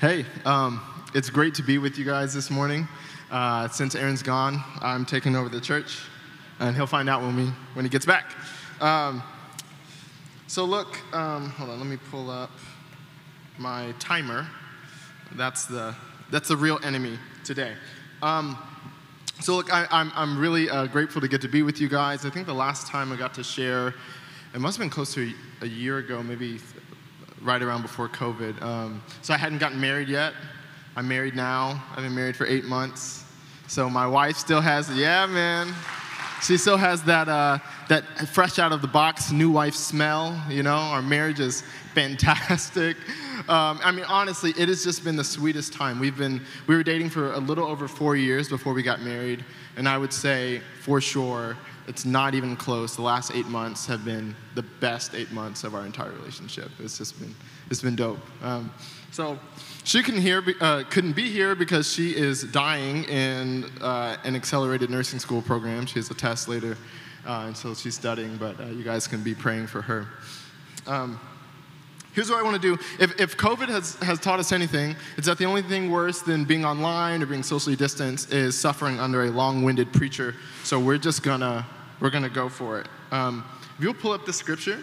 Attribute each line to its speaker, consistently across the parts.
Speaker 1: Hey, um, it's great to be with you guys this morning. Uh, since Aaron's gone, I'm taking over the church, and he'll find out when, we, when he gets back. Um, so, look, um, hold on, let me pull up my timer. That's the, that's the real enemy today. Um, so, look, I, am I'm, I'm really uh, grateful to get to be with you guys. I think the last time I got to share, it must have been close to a year ago, maybe right around before COVID. Um, so I hadn't gotten married yet. I'm married now. I've been married for eight months. So my wife still has, yeah, man. She still has that, uh, that fresh out of the box new wife smell. You know, our marriage is fantastic. Um, I mean, honestly, it has just been the sweetest time. We've been, we were dating for a little over four years before we got married. And I would say, for sure, it's not even close. The last eight months have been the best eight months of our entire relationship. It's just been, it's been dope. Um, so she couldn't, hear, uh, couldn't be here because she is dying in uh, an accelerated nursing school program. She has a test later, uh, and so she's studying, but uh, you guys can be praying for her. Um, Here's what I want to do. If, if COVID has, has taught us anything, it's that the only thing worse than being online or being socially distanced is suffering under a long winded preacher. So we're just going to we're going to go for it. Um, if you'll pull up the scripture.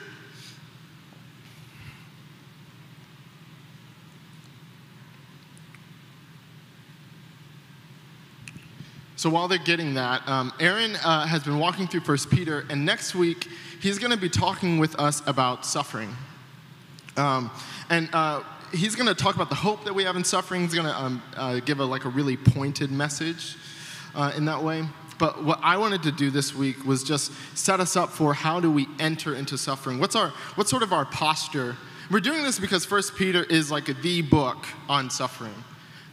Speaker 1: So while they're getting that, um, Aaron uh, has been walking through First Peter, and next week he's going to be talking with us about suffering. Um, and uh, he's going to talk about the hope that we have in suffering. He's going to um, uh, give a, like a really pointed message uh, in that way. But what I wanted to do this week was just set us up for how do we enter into suffering? What's our what's sort of our posture? We're doing this because First Peter is like the book on suffering.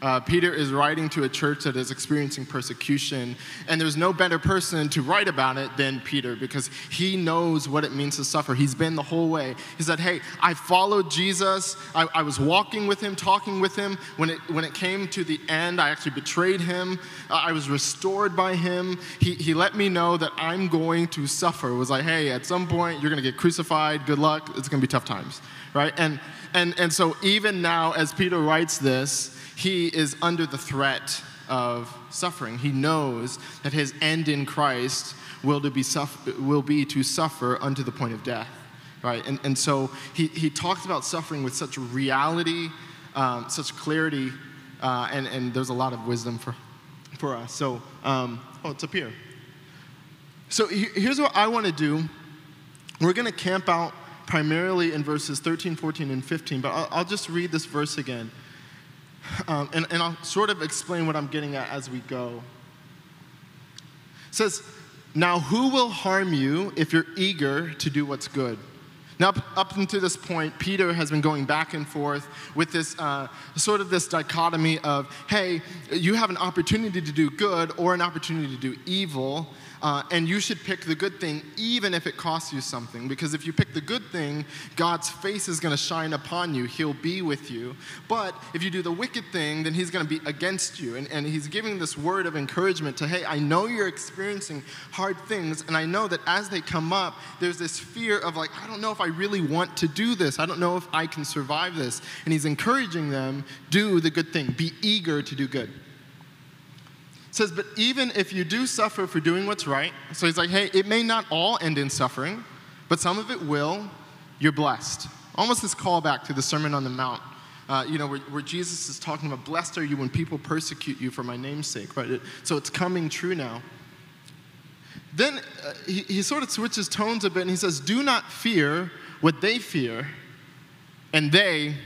Speaker 1: Uh, Peter is writing to a church that is experiencing persecution, and there's no better person to write about it than Peter because he knows what it means to suffer. He's been the whole way. He said, Hey, I followed Jesus. I, I was walking with him, talking with him. When it, when it came to the end, I actually betrayed him. Uh, I was restored by him. He, he let me know that I'm going to suffer. It was like, Hey, at some point, you're going to get crucified. Good luck. It's going to be tough times, right? And, and, and so, even now, as Peter writes this, he is under the threat of suffering. He knows that his end in Christ will, to be, suffer, will be to suffer unto the point of death. Right? And, and so he, he talks about suffering with such reality, um, such clarity, uh, and, and there's a lot of wisdom for, for us. So, um, oh, it's up here. So here's what I want to do. We're going to camp out primarily in verses 13, 14, and 15, but I'll, I'll just read this verse again. Um, and, and I'll sort of explain what I'm getting at as we go. It says, Now who will harm you if you're eager to do what's good? Now, up, up until this point, Peter has been going back and forth with this uh, sort of this dichotomy of, hey, you have an opportunity to do good or an opportunity to do evil. Uh, and you should pick the good thing, even if it costs you something. Because if you pick the good thing, God's face is going to shine upon you. He'll be with you. But if you do the wicked thing, then He's going to be against you. And, and He's giving this word of encouragement to, hey, I know you're experiencing hard things. And I know that as they come up, there's this fear of, like, I don't know if I really want to do this. I don't know if I can survive this. And He's encouraging them, do the good thing, be eager to do good says, But even if you do suffer for doing what's right, so he's like, hey, it may not all end in suffering, but some of it will, you're blessed. Almost this callback to the Sermon on the Mount. Uh, you know, where, where, Jesus is talking about, blessed are you when people persecute you for my name's sake, right? It, so it's coming true now. Then uh, he, he sort of switches tones a bit and he says, Do not fear what they fear, and they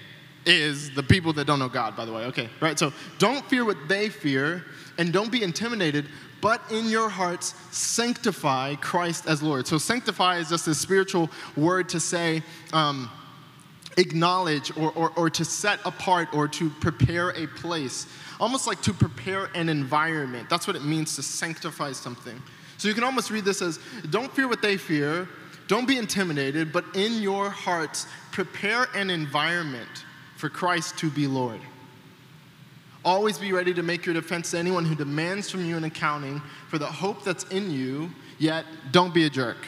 Speaker 1: is the people that don't know God, by the way, okay, right? So don't fear what they fear, and don't be intimidated, but in your hearts sanctify Christ as Lord. So, sanctify is just a spiritual word to say, um, acknowledge or, or, or to set apart or to prepare a place, almost like to prepare an environment. That's what it means to sanctify something. So, you can almost read this as don't fear what they fear, don't be intimidated, but in your hearts prepare an environment for Christ to be Lord. Always be ready to make your defense to anyone who demands from you an accounting for the hope that's in you, yet don't be a jerk.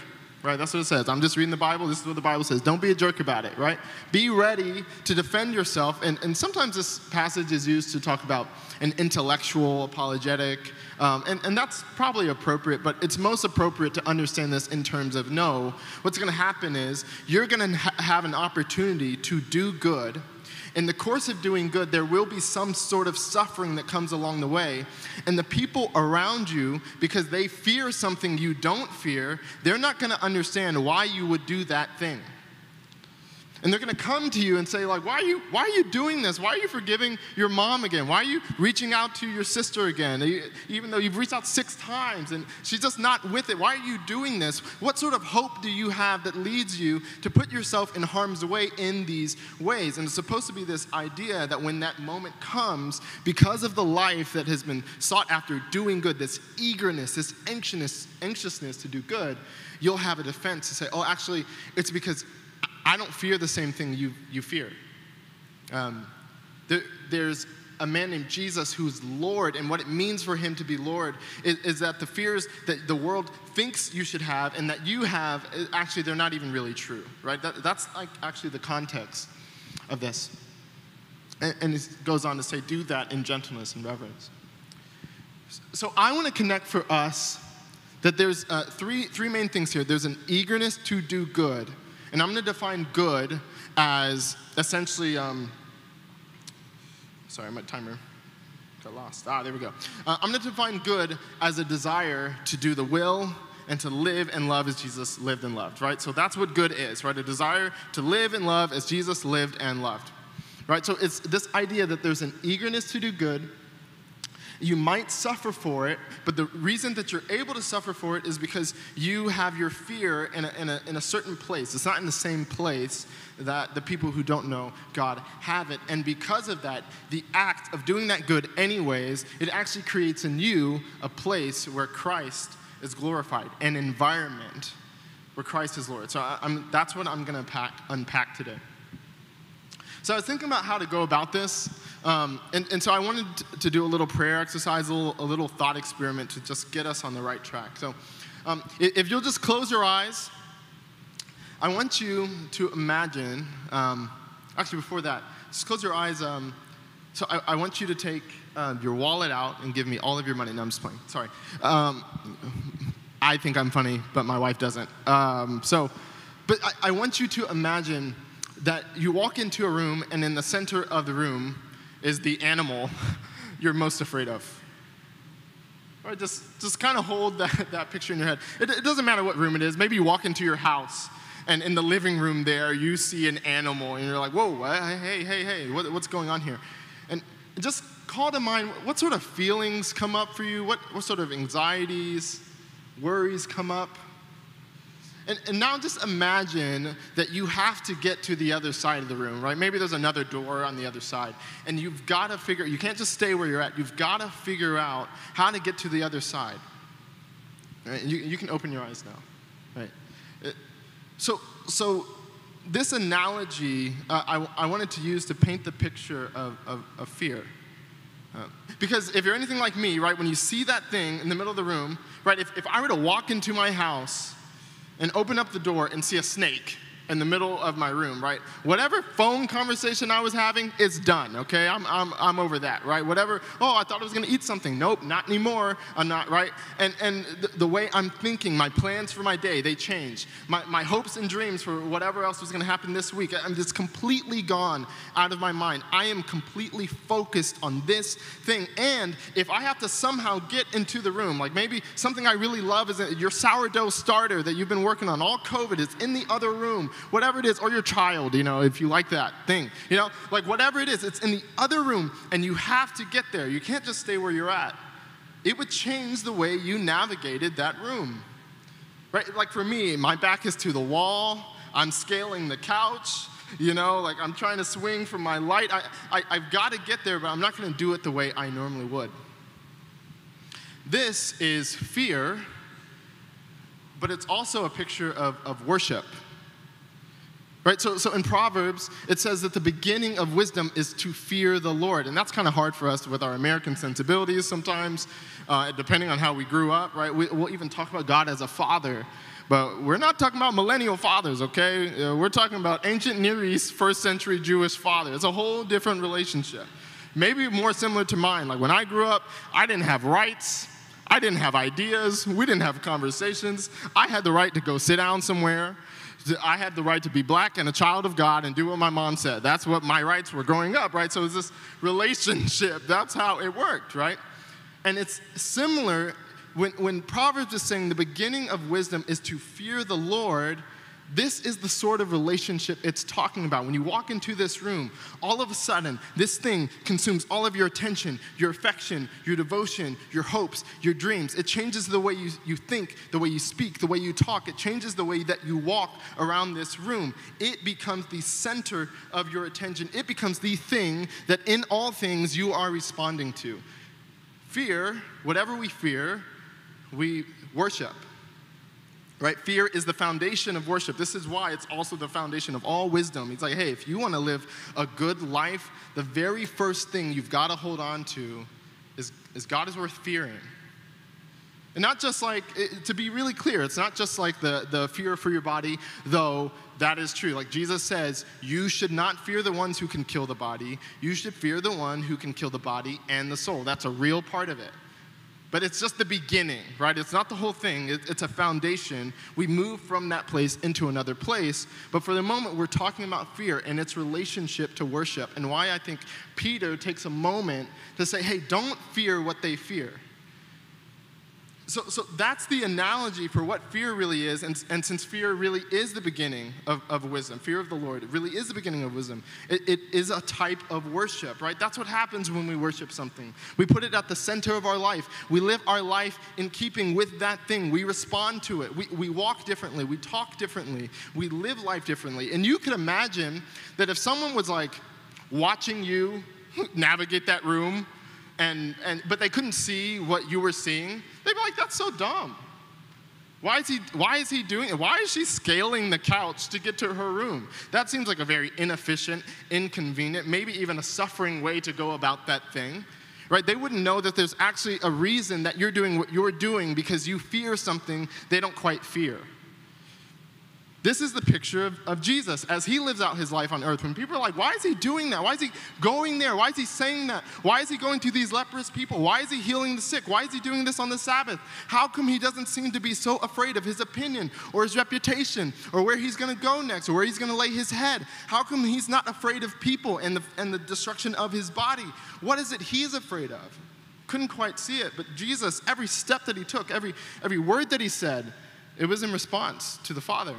Speaker 1: right? That's what it says. I'm just reading the Bible. This is what the Bible says. Don't be a jerk about it, right? Be ready to defend yourself. And, and sometimes this passage is used to talk about an intellectual apologetic. Um, and, and that's probably appropriate, but it's most appropriate to understand this in terms of no, what's going to happen is you're going to ha- have an opportunity to do good in the course of doing good, there will be some sort of suffering that comes along the way. And the people around you, because they fear something you don't fear, they're not going to understand why you would do that thing. And they're going to come to you and say, like, why are, you, why are you doing this? Why are you forgiving your mom again? Why are you reaching out to your sister again? Even though you've reached out six times and she's just not with it. Why are you doing this? What sort of hope do you have that leads you to put yourself in harm's way in these ways? And it's supposed to be this idea that when that moment comes, because of the life that has been sought after doing good, this eagerness, this anxiousness, anxiousness to do good, you'll have a defense to say, oh, actually, it's because I don't fear the same thing you, you fear. Um, there, there's a man named Jesus who's Lord, and what it means for him to be Lord is, is, that the fears that the world thinks you should have and that you have, actually, they're not even really true, right? That, that's like actually the context of this. And, and it goes on to say, do that in gentleness and reverence. So I want to connect for us that there's uh, three, three main things here there's an eagerness to do good and I'm going to define good as essentially, um, sorry, my timer got lost. Ah, there we go. Uh, I'm going to define good as a desire to do the will and to live and love as Jesus lived and loved, right? So that's what good is, right? A desire to live and love as Jesus lived and loved, right? So it's this idea that there's an eagerness to do good you might suffer for it, but the reason that you're able to suffer for it is because you have your fear in a, in a, in a certain place. It's not in the same place that the people who don't know God have it. And because of that, the act of doing that good, anyways, it actually creates in you a place where Christ is glorified, an environment where Christ is Lord. So I, that's what I'm going to unpack today. So I was thinking about how to go about this. Um, and, and so I wanted to do a little prayer exercise, a little, a little thought experiment to just get us on the right track. So um, if you'll just close your eyes, I want you to imagine, um, actually, before that, just close your eyes. Um, so I, I, want you to take uh, your wallet out and give me all of your money. No, I'm just playing. Sorry. Um, I think I'm funny, but my wife doesn't. So, but I, I want you to imagine that you walk into a room, and in the center of the room, is the animal you're most afraid of. Right, just, just kind of hold that, that picture in your head. It, it doesn't matter what room it is. Maybe you walk into your house and in the living room there you see an animal and you're like, whoa, hey, hey, hey, what, what's going on here? And just call to mind what sort of feelings come up for you, what, what sort of anxieties, worries come up. And, and now just imagine that you have to get to the other side of the room, right? Maybe there's another door on the other side. And you've got to figure, you can't just stay where you're at. You've got to figure out how to get to the other side. Right? You, you can open your eyes now, right? So, so this analogy uh, I, I wanted to use to paint the picture of, of, of fear. Uh, because if you're anything like me, right, when you see that thing in the middle of the room, right, if, if I were to walk into my house and open up the door and see a snake in the middle of my room, right? Whatever phone conversation I was having, it's done, okay? I'm, I'm, I'm over that, right? Whatever, oh, I thought I was gonna eat something. Nope, not anymore. I'm not, right? And, and the, the way I'm thinking, my plans for my day, they change. My, my hopes and dreams for whatever else was gonna happen this week, I'm just completely gone out of my mind. I am completely focused on this thing. And if I have to somehow get into the room, like maybe something I really love is your sourdough starter that you've been working on, all COVID is in the other room whatever it is, or your child, you know, if you like that thing, you know, like whatever it is, it's in the other room and you have to get there. You can't just stay where you're at. It would change the way you navigated that room. Right? Like for me, my back is to the wall, I'm scaling the couch. You know, like I'm trying to swing for my light. I, I, I've got to get there, but I'm not going to do it the way I normally would. This is fear, but it's also a picture of, of worship. Right? So, so in Proverbs, it says that the beginning of wisdom is to fear the Lord. And that's kind of hard for us with our American sensibilities sometimes, uh, depending on how we grew up, right? We, we'll even talk about God as a father. But we're not talking about millennial fathers, okay? Uh, we're talking about ancient Near East, first century Jewish father. It's a whole different relationship. Maybe more similar to mine. Like when I grew up, I didn't have rights. I didn't have ideas. We didn't have conversations. I had the right to go sit down somewhere. I had the right to be black and a child of God and do what my mom said. That's what my rights were growing up, right? So it's this relationship. That's how it worked, right? And it's similar when, when Proverbs is saying the beginning of wisdom is to fear the Lord this is the sort of relationship it's talking about. When you walk into this room, all of a sudden, this thing consumes all of your attention, your affection, your devotion, your hopes, your dreams. It changes the way you, you think, the way you speak, the way you talk. It changes the way that you walk around this room. It becomes the center of your attention. It becomes the thing that in all things you are responding to. Fear, whatever we fear, we worship right? Fear is the foundation of worship. This is why it's also the foundation of all wisdom. He's like, hey, if you want to live a good life, the very first thing you've got to hold on to is, is God is worth fearing. And not just like, it, to be really clear, it's not just like the, the fear for your body, though that is true. Like Jesus says, you should not fear the ones who can kill the body, you should fear the one who can kill the body and the soul. That's a real part of it. But it's just the beginning, right? It's not the whole thing, it's a foundation. We move from that place into another place. But for the moment, we're talking about fear and its relationship to worship, and why I think Peter takes a moment to say, hey, don't fear what they fear. So, so that's the analogy for what fear really is. And, and since fear really is the beginning of, of wisdom, fear of the Lord, it really is the beginning of wisdom. It, it is a type of worship, right? That's what happens when we worship something. We put it at the center of our life. We live our life in keeping with that thing. We respond to it. We, we walk differently. We talk differently. We live life differently. And you could imagine that if someone was like watching you navigate that room, and, and, but they couldn't see what you were seeing, they'd be like, that's so dumb. Why is, he, why is he doing it? Why is she scaling the couch to get to her room? That seems like a very inefficient, inconvenient, maybe even a suffering way to go about that thing. Right? They wouldn't know that there's actually a reason that you're doing what you're doing because you fear something they don't quite fear. This is the picture of, of Jesus as he lives out his life on earth. When people are like, why is he doing that? Why is he going there? Why is he saying that? Why is he going to these leprous people? Why is he healing the sick? Why is he doing this on the Sabbath? How come he doesn't seem to be so afraid of his opinion or his reputation or where he's going to go next or where he's going to lay his head? How come he's not afraid of people and the, and the destruction of his body? What is it he's afraid of? Couldn't quite see it, but Jesus, every step that he took, every, every word that he said, it was in response to the Father.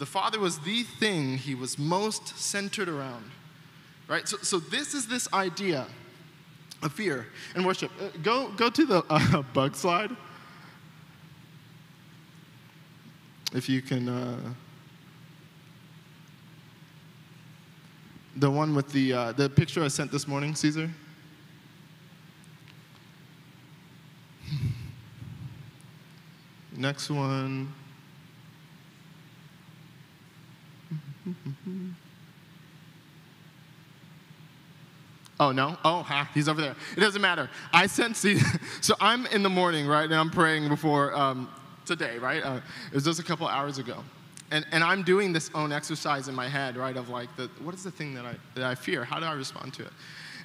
Speaker 1: The Father was the thing he was most centered around. Right? So, so this is this idea of fear and worship. Uh, go, go to the uh, bug slide. If you can. Uh, the one with the, uh, the picture I sent this morning, Caesar. Next one. Oh, no? Oh, ha, he's over there. It doesn't matter. I sent So I'm in the morning, right? And I'm praying before um, today, right? Uh, it was just a couple hours ago. And, and I'm doing this own exercise in my head, right? Of like, the, what is the thing that I, that I fear? How do I respond to it?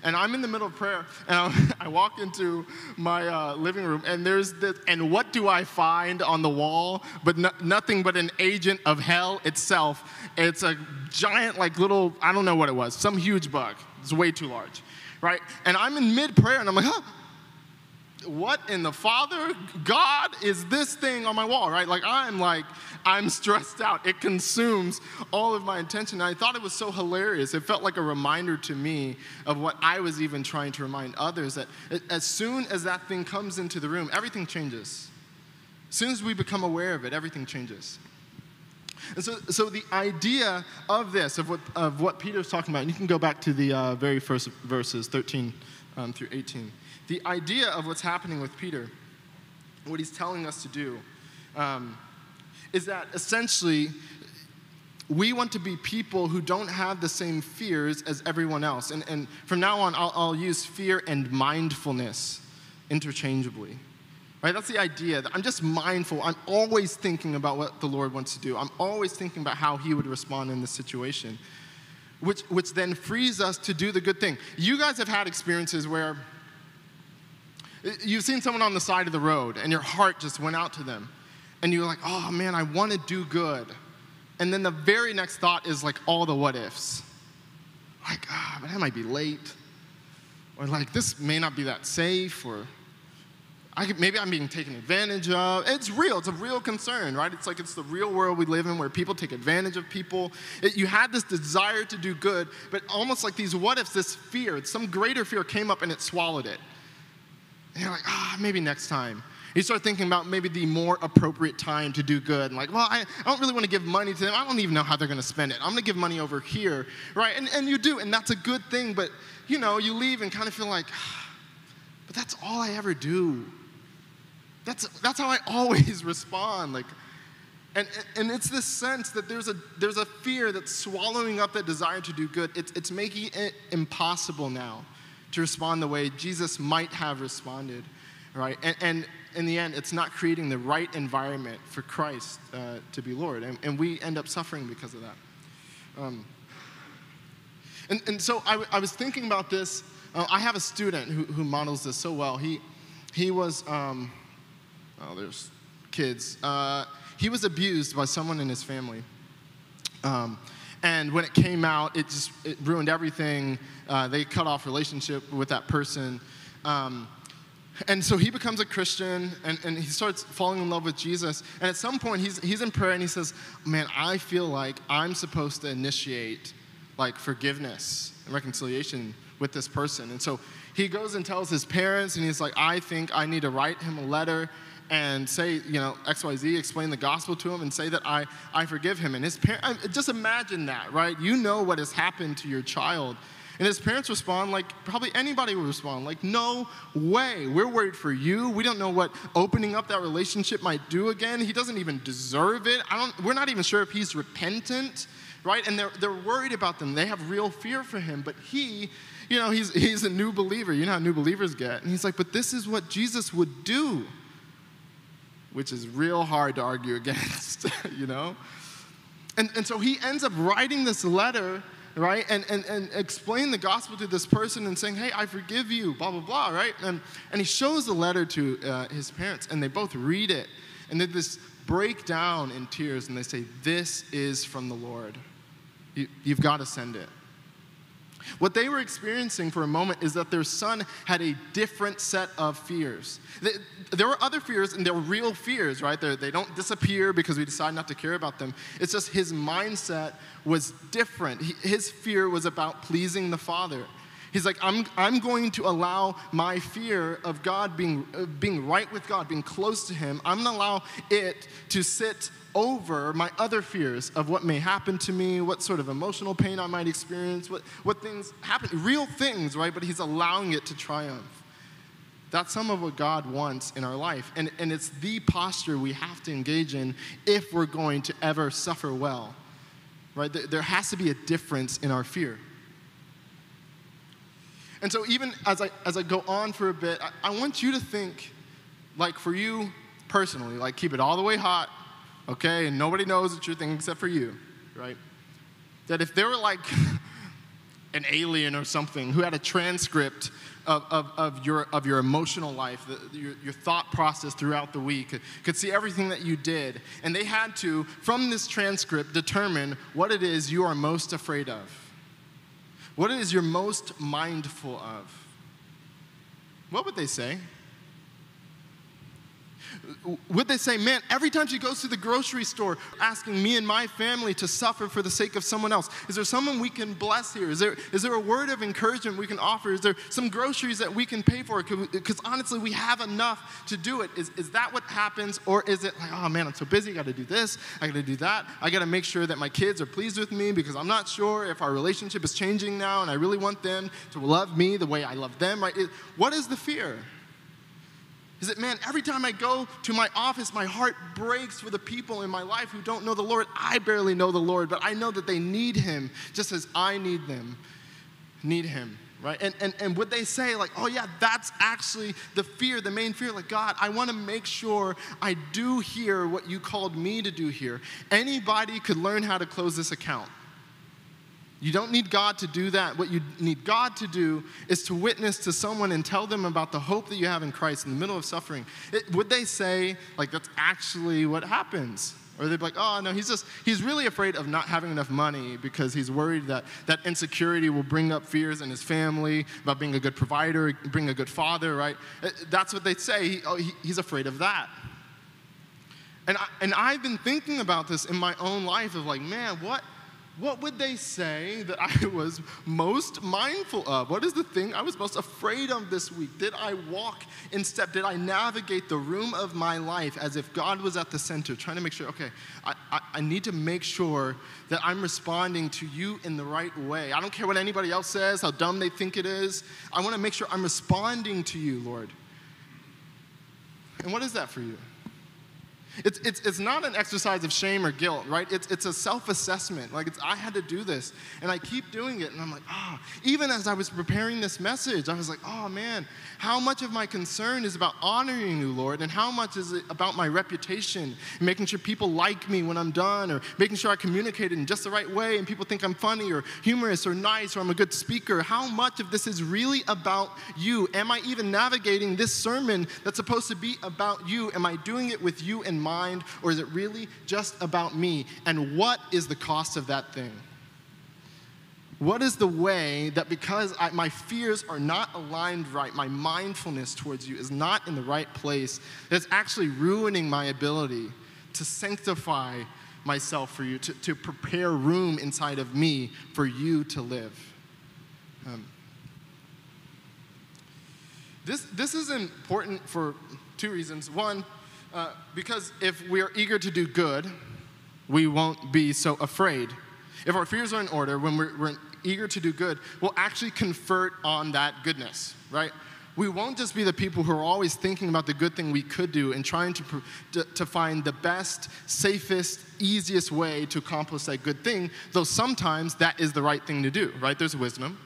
Speaker 1: And I'm in the middle of prayer, and I, I walk into my uh, living room, and there's this, and what do I find on the wall? But no, nothing but an agent of hell itself. It's a giant, like little, I don't know what it was, some huge bug. It's way too large, right? And I'm in mid prayer, and I'm like, huh what in the Father, God is this thing on my wall, right? Like I'm like, I'm stressed out. It consumes all of my attention. And I thought it was so hilarious. It felt like a reminder to me of what I was even trying to remind others that as soon as that thing comes into the room, everything changes. As soon as we become aware of it, everything changes. And so, so the idea of this, of what, of what Peter's talking about, and you can go back to the uh, very first verses, 13 um, through 18 the idea of what's happening with Peter, what he's telling us to do, um, is that essentially we want to be people who don't have the same fears as everyone else. And, and from now on, I'll, I'll use fear and mindfulness interchangeably. Right? That's the idea. That I'm just mindful. I'm always thinking about what the Lord wants to do. I'm always thinking about how He would respond in this situation, which, which then frees us to do the good thing. You guys have had experiences where you've seen someone on the side of the road and your heart just went out to them, and you're like, oh man, I want to do good. And then the very next thought is like all the what ifs. Like, ah, but I might be late. Or like, this may not be that safe, or I could, maybe I'm being taken advantage of. It's real. It's a real concern, right? It's like it's the real world we live in where people take advantage of people. It, you had this desire to do good, but almost like these what ifs, this fear, some greater fear came up and it swallowed it. And you're like, ah, maybe next time. You start thinking about maybe the more appropriate time to do good. And like, well, I, I don't really want to give money to them. I don't even know how they're going to spend it. I'm going to give money over here, right? And, and you do, and that's a good thing. But, you know, you leave and kind of feel like, ah, but that's all I ever do. That's, that's how I always respond. Like, and, and it's this sense that there's a, there's a fear that's swallowing up that desire to do good. It's, it's making it impossible now to respond the way Jesus might have responded, right? And, and in the end, it's not creating the right environment for Christ uh, to be Lord. And, and, we end up suffering because of that. Um, and, and so I, I was thinking about this. Uh, I have a student who, who models this so well. He, he was, um, oh, there's kids. Uh, he was abused by someone in his family. Um, and when it came out, it just it ruined everything. Uh, they cut off relationship with that person. Um, and so he becomes a Christian and, and he starts falling in love with Jesus. And at some point, he's, he's in prayer and he says, Man, I feel like I'm supposed to initiate like forgiveness and reconciliation with this person. And so he goes and tells his parents, and he's like, I think I need to write him a letter and say, you know, XYZ, explain the gospel to him and say that I, I forgive him. And his parents, just imagine that, right? You know what has happened to your child. And his parents respond like probably anybody would respond, like, no way. We're worried for you. We don't know what opening up that relationship might do again. He doesn't even deserve it. I don't, we're not even sure if he's repentant, right? And they're, they're worried about them. They have real fear for him. But he, you know, he's, he's a new believer. You know how new believers get. And he's like, but this is what Jesus would do which is real hard to argue against, you know? And, and so he ends up writing this letter, right? And, and, and explain the gospel to this person and saying, hey, I forgive you, blah, blah, blah, right? And, and he shows the letter to uh, his parents, and they both read it. And they just break down in tears, and they say, this is from the Lord. You, you've got to send it. What they were experiencing for a moment is that their son had a different set of fears. There were other fears, and they're real fears, right? They're, they do not disappear because we decide not to care about them. It's just his mindset was different. His fear was about pleasing the Father. He's like, I'm, I'm going to allow my fear of God being, uh, being right with God, being close to Him, I'm going to allow it to sit over my other fears of what may happen to me, what sort of emotional pain I might experience, what, what things happen, real things, right? But He's allowing it to triumph. That's some of what God wants in our life. And, and it's the posture we have to engage in if we're going to ever suffer well, right? There has to be a difference in our fear. And so, even as I, as I go on for a bit, I, I want you to think, like for you personally, like keep it all the way hot, okay? And nobody knows what you're thinking except for you, right? That if there were like an alien or something who had a transcript of, of, of, your, of your emotional life, the, your, your thought process throughout the week, could see everything that you did, and they had to, from this transcript, determine what it is you are most afraid of. What it is you're most mindful of. What would they say? Would they say, man, every time she goes to the grocery store asking me and my family to suffer for the sake of someone else, is there someone we can bless here? Is there, is there a word of encouragement we can offer? Is there some groceries that we can pay for? Because honestly, we have enough to do it. Is, is that what happens? Or is it like, oh man, I'm so busy, I gotta do this, I gotta do that, I gotta make sure that my kids are pleased with me because I'm not sure if our relationship is changing now and I really want them to love me the way I love them, right? It, what is the fear? Is that, man, every time I go to my office, my heart breaks for the people in my life who don't know the Lord. I barely know the Lord, but I know that they need Him just as I need them, need Him, right? And, and, and would they say, like, oh, yeah, that's actually the fear, the main fear? Like, God, I want to make sure I do here what you called me to do here. Anybody could learn how to close this account. You don't need God to do that. What you need God to do is to witness to someone and tell them about the hope that you have in Christ in the middle of suffering. It, would they say, like, that's actually what happens? Or they'd be like, oh, no, he's just, he's really afraid of not having enough money because he's worried that that insecurity will bring up fears in his family about being a good provider, being a good father, right? Uh, that's what they'd say. He, oh, he, he's afraid of that. And, I, and I've been thinking about this in my own life of like, man, what, what would they say that I was most mindful of? What is the thing I was most afraid of this week? Did I walk in step? Did I navigate the room of my life as if God was at the center, trying to make sure, okay, I, I, I need to make sure that I'm responding to you in the right way. I don't care what anybody else says, how dumb they think it is. I want to make sure I'm responding to you, Lord. And what is that for you? It's, it's, it's not an exercise of shame or guilt, right? It's, it's a self assessment. Like, it's, I had to do this, and I keep doing it. And I'm like, ah, oh. even as I was preparing this message, I was like, oh man, how much of my concern is about honoring you, Lord, and how much is it about my reputation, making sure people like me when I'm done, or making sure I communicate in just the right way and people think I'm funny or humorous or nice or I'm a good speaker? How much of this is really about you? Am I even navigating this sermon that's supposed to be about you? Am I doing it with you in mind, or is it really just about me? And what is the cost of that thing? What is the way that because I, my fears are not aligned right, my mindfulness towards you is not in the right place, that's actually ruining my ability to sanctify myself for you, to, to prepare room inside of me for you to live? Um, this, this is important for two reasons. One, uh, because if we are eager to do good, we won't be so afraid. If our fears are in order, when we're, we're eager to do good, we'll actually convert on that goodness, right? We won't just be the people who are always thinking about the good thing we could do and trying to, to, to find the best, safest, easiest way to accomplish that good thing, though sometimes that is the right thing to do, right? There's wisdom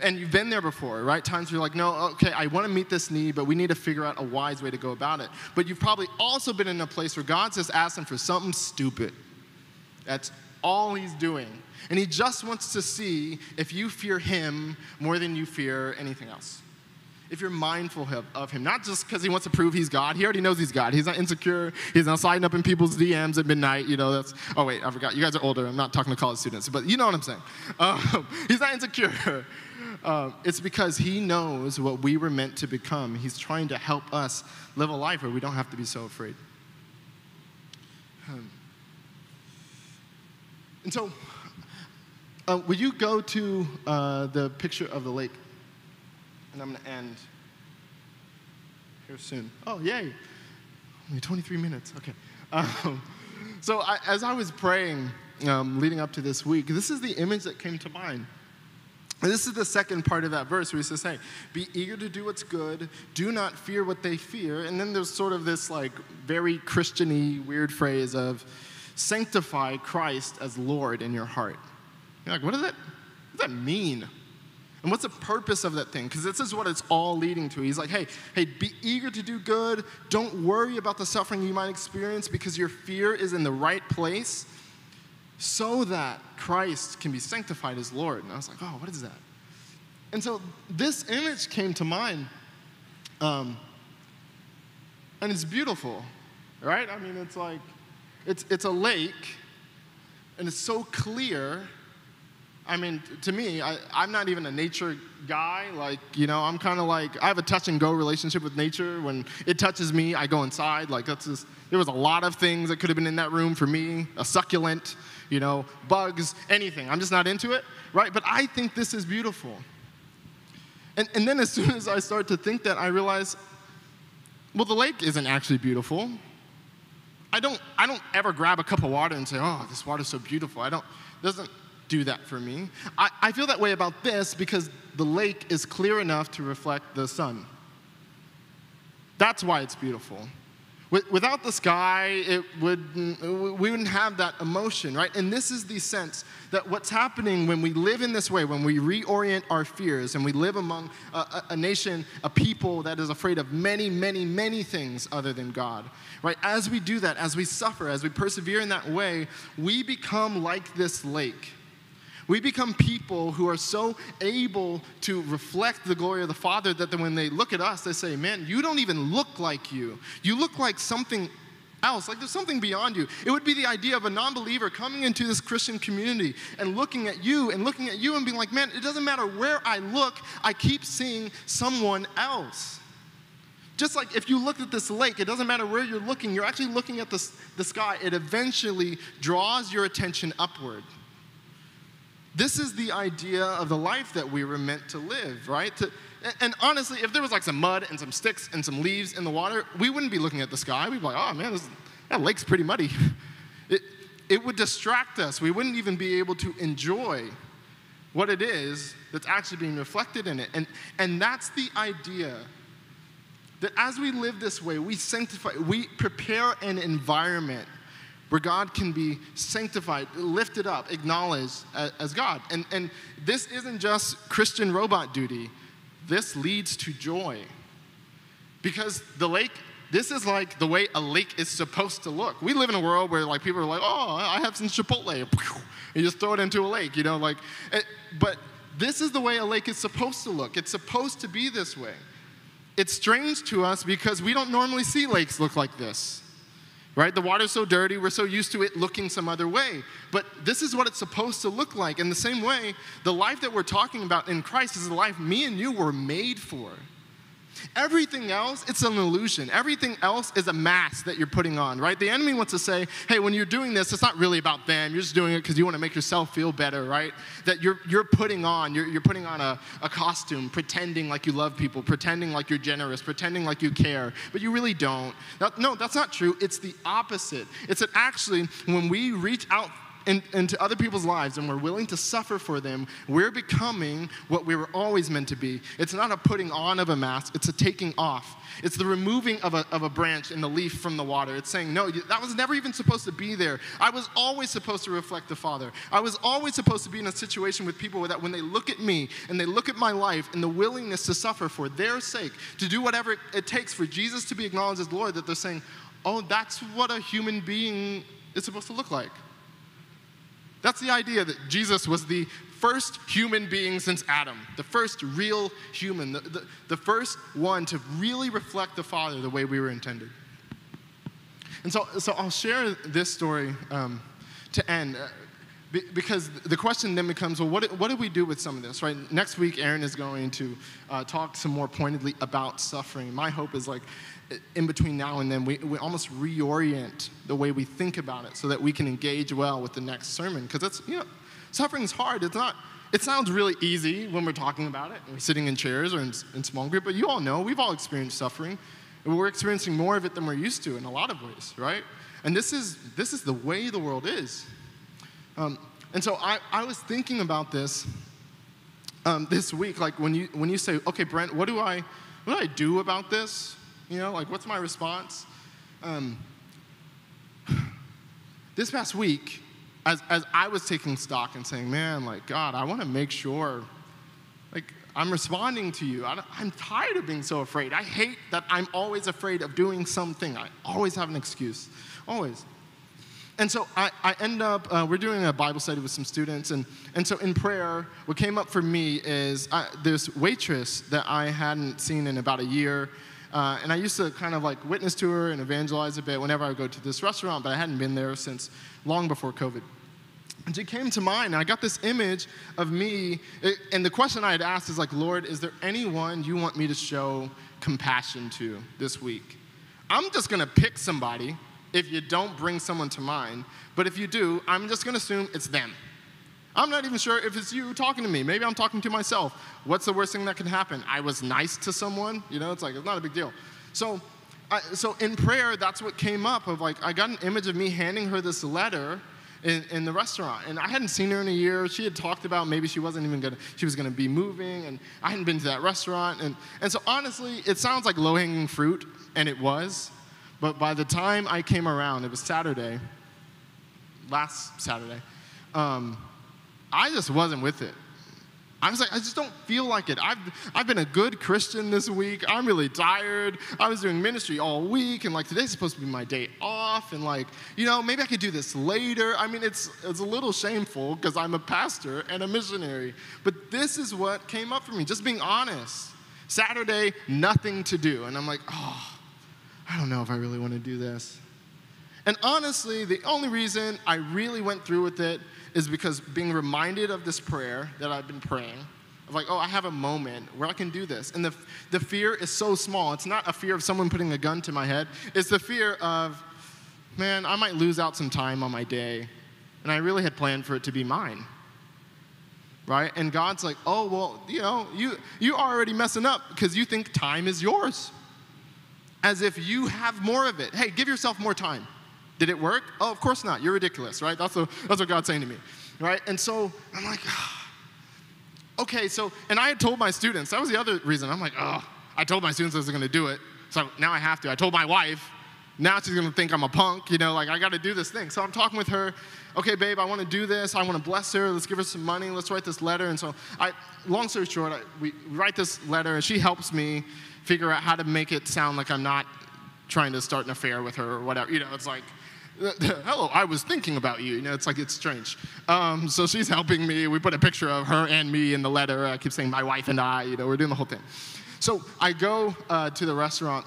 Speaker 1: and you've been there before, right? Times where you're like, no, okay, I want to meet this need, but we need to figure out a wise way to go about it. But you've probably also been in a place where God's just asking for something stupid. That's all He's doing. And He just wants to see if you fear Him more than you fear anything else. If you're mindful of Him, not just because He wants to prove He's God. He already knows He's God. He's not insecure. He's not sliding up in people's DMs at midnight. You know, that's, oh, wait, I forgot. You guys are older. I'm not talking to college students, but you know what I'm saying. Um, he's not insecure. Uh, it's because He knows what we were meant to become. He's trying to help us live a life where we don't have to be so afraid. Um, and so, uh, will you go to uh, the picture of the lake? And I'm going to end here soon. Oh, yay. Only 23 minutes. Okay. Um, so, I, as I was praying um, leading up to this week, this is the image that came to mind. This is the second part of that verse where he says, Hey, be eager to do what's good, do not fear what they fear. And then there's sort of this like very Christiany weird phrase of sanctify Christ as Lord in your heart. You're like, what does that, what does that mean? And what's the purpose of that thing? Because this is what it's all leading to. He's like, hey, hey, be eager to do good. Don't worry about the suffering you might experience because your fear is in the right place so that Christ can be sanctified as Lord. And I was like, oh, what is that? And so this image came to mind. Um, and it's beautiful, right? I mean, it's like, it's, it's a lake, and it's so clear. I mean, to me, I, I'm not even a nature guy. Like, you know, I'm kind of like, I have a touch and go relationship with nature. When it touches me, I go inside. Like, that's just, there was a lot of things that could have been in that room for me a succulent, you know, bugs, anything. I'm just not into it, right? But I think this is beautiful. And, and then as soon as I start to think that, I realize, well, the lake isn't actually beautiful. I don't, I don't ever grab a cup of water and say, oh, this water's so beautiful. I don't, doesn't do that for me. I, I feel that way about this because the lake is clear enough to reflect the sun. That's why it's beautiful. Without the sky, it would, we wouldn't have that emotion, right? And this is the sense that what's happening when we live in this way, when we reorient our fears and we live among a, a, a nation, a people that is afraid of many, many, many things other than God, right? As we do that, as we suffer, as we persevere in that way, we become like this lake we become people who are so able to reflect the glory of the Father that when they look at us, they say, Man, you don't even look like you. You look like something else, like there's something beyond you. It would be the idea of a non believer coming into this Christian community and looking at you and looking at you and being like, Man, it doesn't matter where I look, I keep seeing someone else. Just like if you look at this lake, it doesn't matter where you're looking, you're actually looking at the sky. It eventually draws your attention upward. This is the idea of the life that we were meant to live, right? To, and honestly, if there was like some mud and some sticks and some leaves in the water, we wouldn't be looking at the sky. We'd be like, oh man, this, that lake's pretty muddy. It, it would distract us. We wouldn't even be able to enjoy what it is that's actually being reflected in it. And, and that's the idea that as we live this way, we sanctify, we prepare an environment where God can be sanctified, lifted up, acknowledged as God. And, and this isn't just Christian robot duty, this leads to joy. Because the lake, this is like the way a lake is supposed to look. We live in a world where like people are like, oh, I have some Chipotle. And you just throw it into a lake, you know, like, it, but this is the way a lake is supposed to look. It's supposed to be this way. It's strange to us because we don't normally see lakes look like this right? The water's so dirty, we're so used to it looking some other way. But this is what it's supposed to look like. In the same way, the life that we're talking about in Christ is the life me and you were made for. Everything else, it's an illusion. Everything else is a mask that you're putting on, right? The enemy wants to say, hey, when you're doing this, it's not really about them. You're just doing it because you want to make yourself feel better, right? That you're, you're putting on, you're, you're putting on a, a costume, pretending like you love people, pretending like you're generous, pretending like you care, but you really don't. no, that's not true. It's the opposite. It's that actually, when we reach out in, into other people's lives and we're willing to suffer for them, we're becoming what we were always meant to be. It's not a putting on of a mask, it's a taking off. It's the removing of a, of a branch and the leaf from the water. It's saying, no, that was never even supposed to be there. I was always supposed to reflect the Father. I was always supposed to be in a situation with people that when they look at me and they look at my life and the willingness to suffer for their sake, to do whatever it takes for Jesus to be acknowledged as Lord, that they're saying, oh, that's what a human being is supposed to look like. That's the idea that Jesus was the first human being since Adam, the first real human, the, the, the, first one to really reflect the Father the way we were intended. And so, so I'll share this story um, to end. Uh, because the question then becomes well, what, what do we do with some of this, right? Next week, Aaron is going to uh, talk some more pointedly about suffering. My hope is like in between now and then, we, we almost reorient the way we think about it so that we can engage well with the next sermon. Because it's, you know, suffering is hard. It's not, it sounds really easy when we're talking about it, we're sitting in chairs or in, in small group, but you all know we've all experienced suffering. And we're experiencing more of it than we're used to in a lot of ways, right? And this is, this is the way the world is. Um, and so I, I was thinking about this um, this week, like when you, when you say, okay, Brent, what do I, what do I do about this? You know, like what's my response? Um, this past week, as, as I was taking stock and saying, man, like, God, I want to make sure, like, I'm responding to you. I, am tired of being so afraid. I hate that I'm always afraid of doing something. I always have an excuse, always. And so I, I end up, uh, we're doing a Bible study with some students. And, and so in prayer, what came up for me is I, this waitress that I hadn't seen in about a year. Uh, and I used to kind of like witness to her and evangelize a bit whenever I would go to this restaurant, but I hadn't been there since long before COVID. And she came to mind, and I got this image of me. And the question I had asked is like, Lord, is there anyone you want me to show compassion to this week? I'm just gonna pick somebody if you don't bring someone to mind, but if you do, I'm just gonna assume it's them. I'm not even sure if it's you talking to me. Maybe I'm talking to myself. What's the worst thing that can happen? I was nice to someone. You know, it's like, it's not a big deal. So, I, so in prayer, that's what came up of like, I got an image of me handing her this letter in, in, the restaurant. And I hadn't seen her in a year. She had talked about maybe she wasn't even gonna, she was gonna be moving, and I hadn't been to that restaurant. And, and so honestly, it sounds like low hanging fruit, and it was. But by the time I came around, it was Saturday, last Saturday, um, I just wasn't with it. I was like, I just don't feel like it. I've, I've been a good Christian this week. I'm really tired. I was doing ministry all week, and like today's supposed to be my day off, and like, you know, maybe I could do this later. I mean, it's, it's a little shameful because I'm a pastor and a missionary. But this is what came up for me, just being honest. Saturday, nothing to do. And I'm like, oh, I don't know if I really want to do this. And honestly, the only reason I really went through with it is because being reminded of this prayer that I've been praying, of like, oh, I have a moment where I can do this. And the, the fear is so small. It's not a fear of someone putting a gun to my head, it's the fear of, man, I might lose out some time on my day. And I really had planned for it to be mine. Right? And God's like, oh, well, you know, you, you are already messing up because you think time is yours. As if you have more of it. Hey, give yourself more time. Did it work? Oh, of course not. You're ridiculous, right? That's, what, that's what God's saying to me, right? And so I'm like, oh. okay, so, and I had told my students, that was the other reason. I'm like, oh, I told my students I was going to do it, so now I have to. I told my wife, now she's going to think I'm a punk, you know, like I got to do this thing. So I'm talking with her, okay, babe, I want to do this. I want to bless her. Let's give her some money. Let's write this letter. And so, I, long story short, I, we write this letter, and she helps me figure out how to make it sound like I'm not trying to start an affair with her or whatever. You know, it's like, hello, I was thinking about you. You know, it's like, it's strange. Um, so she's helping me. We put a picture of her and me in the letter. I keep saying my wife and I, you know, we're doing the whole thing. So I go uh, to the restaurant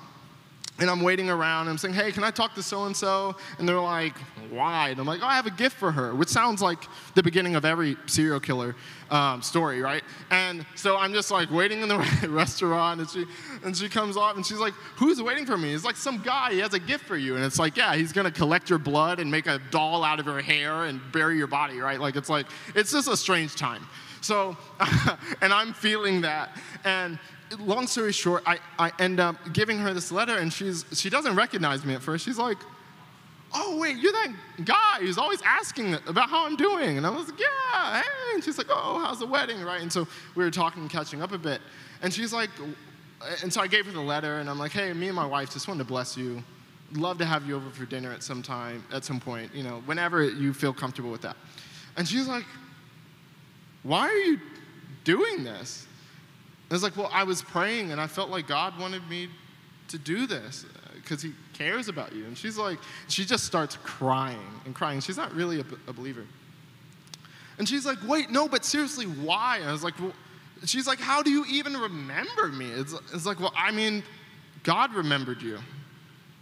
Speaker 1: and I'm waiting around and I'm saying, hey, can I talk to so and so? And they're like, why? And I'm like, oh, I have a gift for her, which sounds like the beginning of every serial killer um, story, right? And so I'm just like waiting in the restaurant and she, and she comes off and she's like, who's waiting for me? It's like some guy, he has a gift for you. And it's like, yeah, he's gonna collect your blood and make a doll out of your hair and bury your body, right? Like, it's like, it's just a strange time. So, and I'm feeling that. And long story short, I, I end up giving her this letter, and she's, she doesn't recognize me at first. She's like, Oh, wait, you're that guy who's always asking about how I'm doing. And I was like, Yeah, hey. And she's like, Oh, how's the wedding, right? And so we were talking catching up a bit. And she's like, And so I gave her the letter, and I'm like, Hey, me and my wife just wanted to bless you. Love to have you over for dinner at some time, at some point, you know, whenever you feel comfortable with that. And she's like, Why are you doing this? I was like, well, I was praying and I felt like God wanted me to do this uh, because He cares about you. And she's like, she just starts crying and crying. She's not really a, a believer. And she's like, wait, no, but seriously, why? I was like, well, she's like, how do you even remember me? It's, it's like, well, I mean, God remembered you.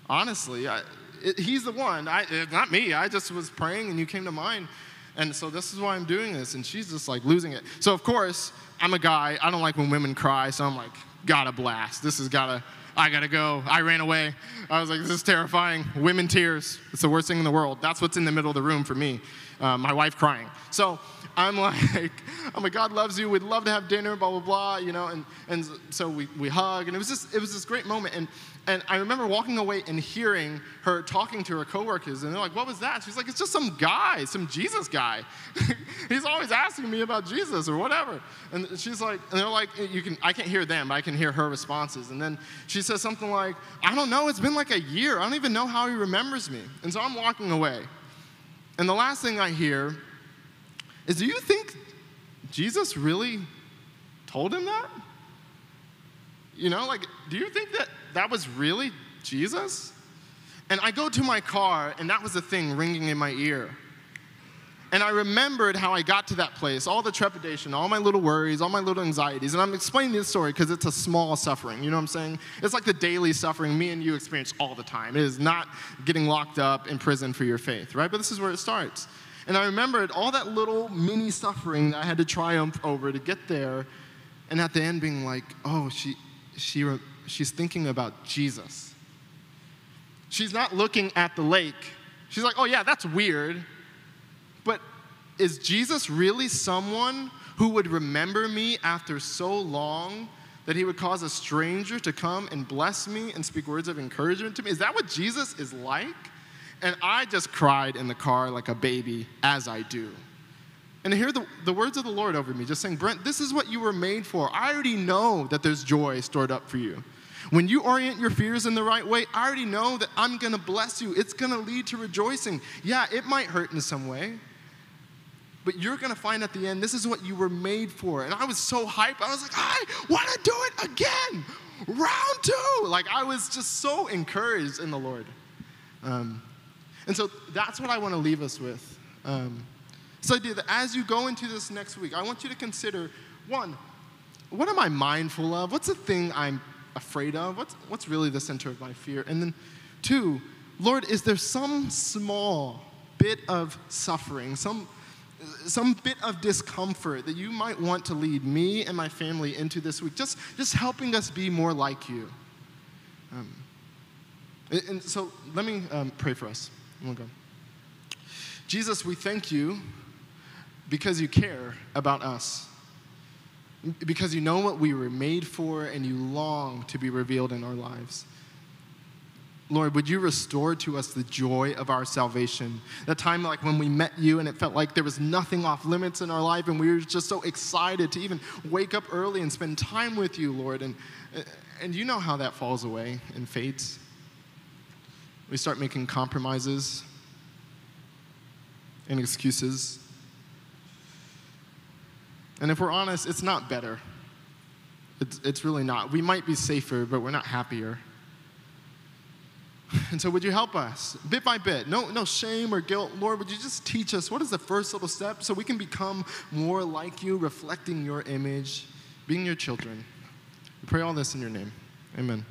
Speaker 1: Honestly, I, it, He's the one. I, it, not me. I just was praying and you came to mind. And so this is why I'm doing this. And she's just like losing it. So, of course, I'm a guy. I don't like when women cry. So I'm like, gotta blast. This has gotta, I gotta go. I ran away. I was like, this is terrifying. Women tears. It's the worst thing in the world. That's what's in the middle of the room for me. Uh, my wife crying. So I'm like, I'm like, God loves you. We'd love to have dinner, blah, blah, blah, you know. And, and so we, we hug. And it was, just, it was this great moment. And and I remember walking away and hearing her talking to her coworkers, and they're like, What was that? She's like, It's just some guy, some Jesus guy. He's always asking me about Jesus or whatever. And she's like, and they're like, you can I can't hear them, but I can hear her responses. And then she says something like, I don't know, it's been like a year. I don't even know how he remembers me. And so I'm walking away. And the last thing I hear is, Do you think Jesus really told him that? You know, like, do you think that that was really Jesus? And I go to my car, and that was the thing ringing in my ear. And I remembered how I got to that place, all the trepidation, all my little worries, all my little anxieties. And I'm explaining this story because it's a small suffering. You know what I'm saying? It's like the daily suffering me and you experience all the time. It is not getting locked up in prison for your faith, right? But this is where it starts. And I remembered all that little mini suffering that I had to triumph over to get there. And at the end, being like, oh, she, she, she's thinking about Jesus. She's not looking at the lake. She's like, oh, yeah, that's weird. But is Jesus really someone who would remember me after so long that he would cause a stranger to come and bless me and speak words of encouragement to me? Is that what Jesus is like? And I just cried in the car like a baby, as I do. And hear the, the words of the Lord over me, just saying, Brent, this is what you were made for. I already know that there's joy stored up for you. When you orient your fears in the right way, I already know that I'm going to bless you. It's going to lead to rejoicing. Yeah, it might hurt in some way, but you're going to find at the end this is what you were made for. And I was so hyped. I was like, I want to do it again. Round two. Like, I was just so encouraged in the Lord. Um, and so that's what I want to leave us with. Um, so, idea that as you go into this next week, I want you to consider one, what am I mindful of? What's the thing I'm afraid of? What's, what's really the center of my fear? And then, two, Lord, is there some small bit of suffering, some, some bit of discomfort that you might want to lead me and my family into this week? Just, just helping us be more like you. Um, and, and, so let me um, pray for us. We'll. Jesus, we thank you because you care about us because you know what we were made for and you long to be revealed in our lives. Lord, would you restore to us the joy of our salvation? That time like when we met you and it felt like there was nothing off limits in our life and we were just so excited to even wake up early and spend time with you, Lord. And, and you know how that falls away and fades. We start making compromises and excuses and if we're honest, it's not better. It's, it's really not. We might be safer, but we're not happier. And so, would you help us bit by bit? No, no shame or guilt. Lord, would you just teach us what is the first little step so we can become more like you, reflecting your image, being your children? We pray all this in your name. Amen.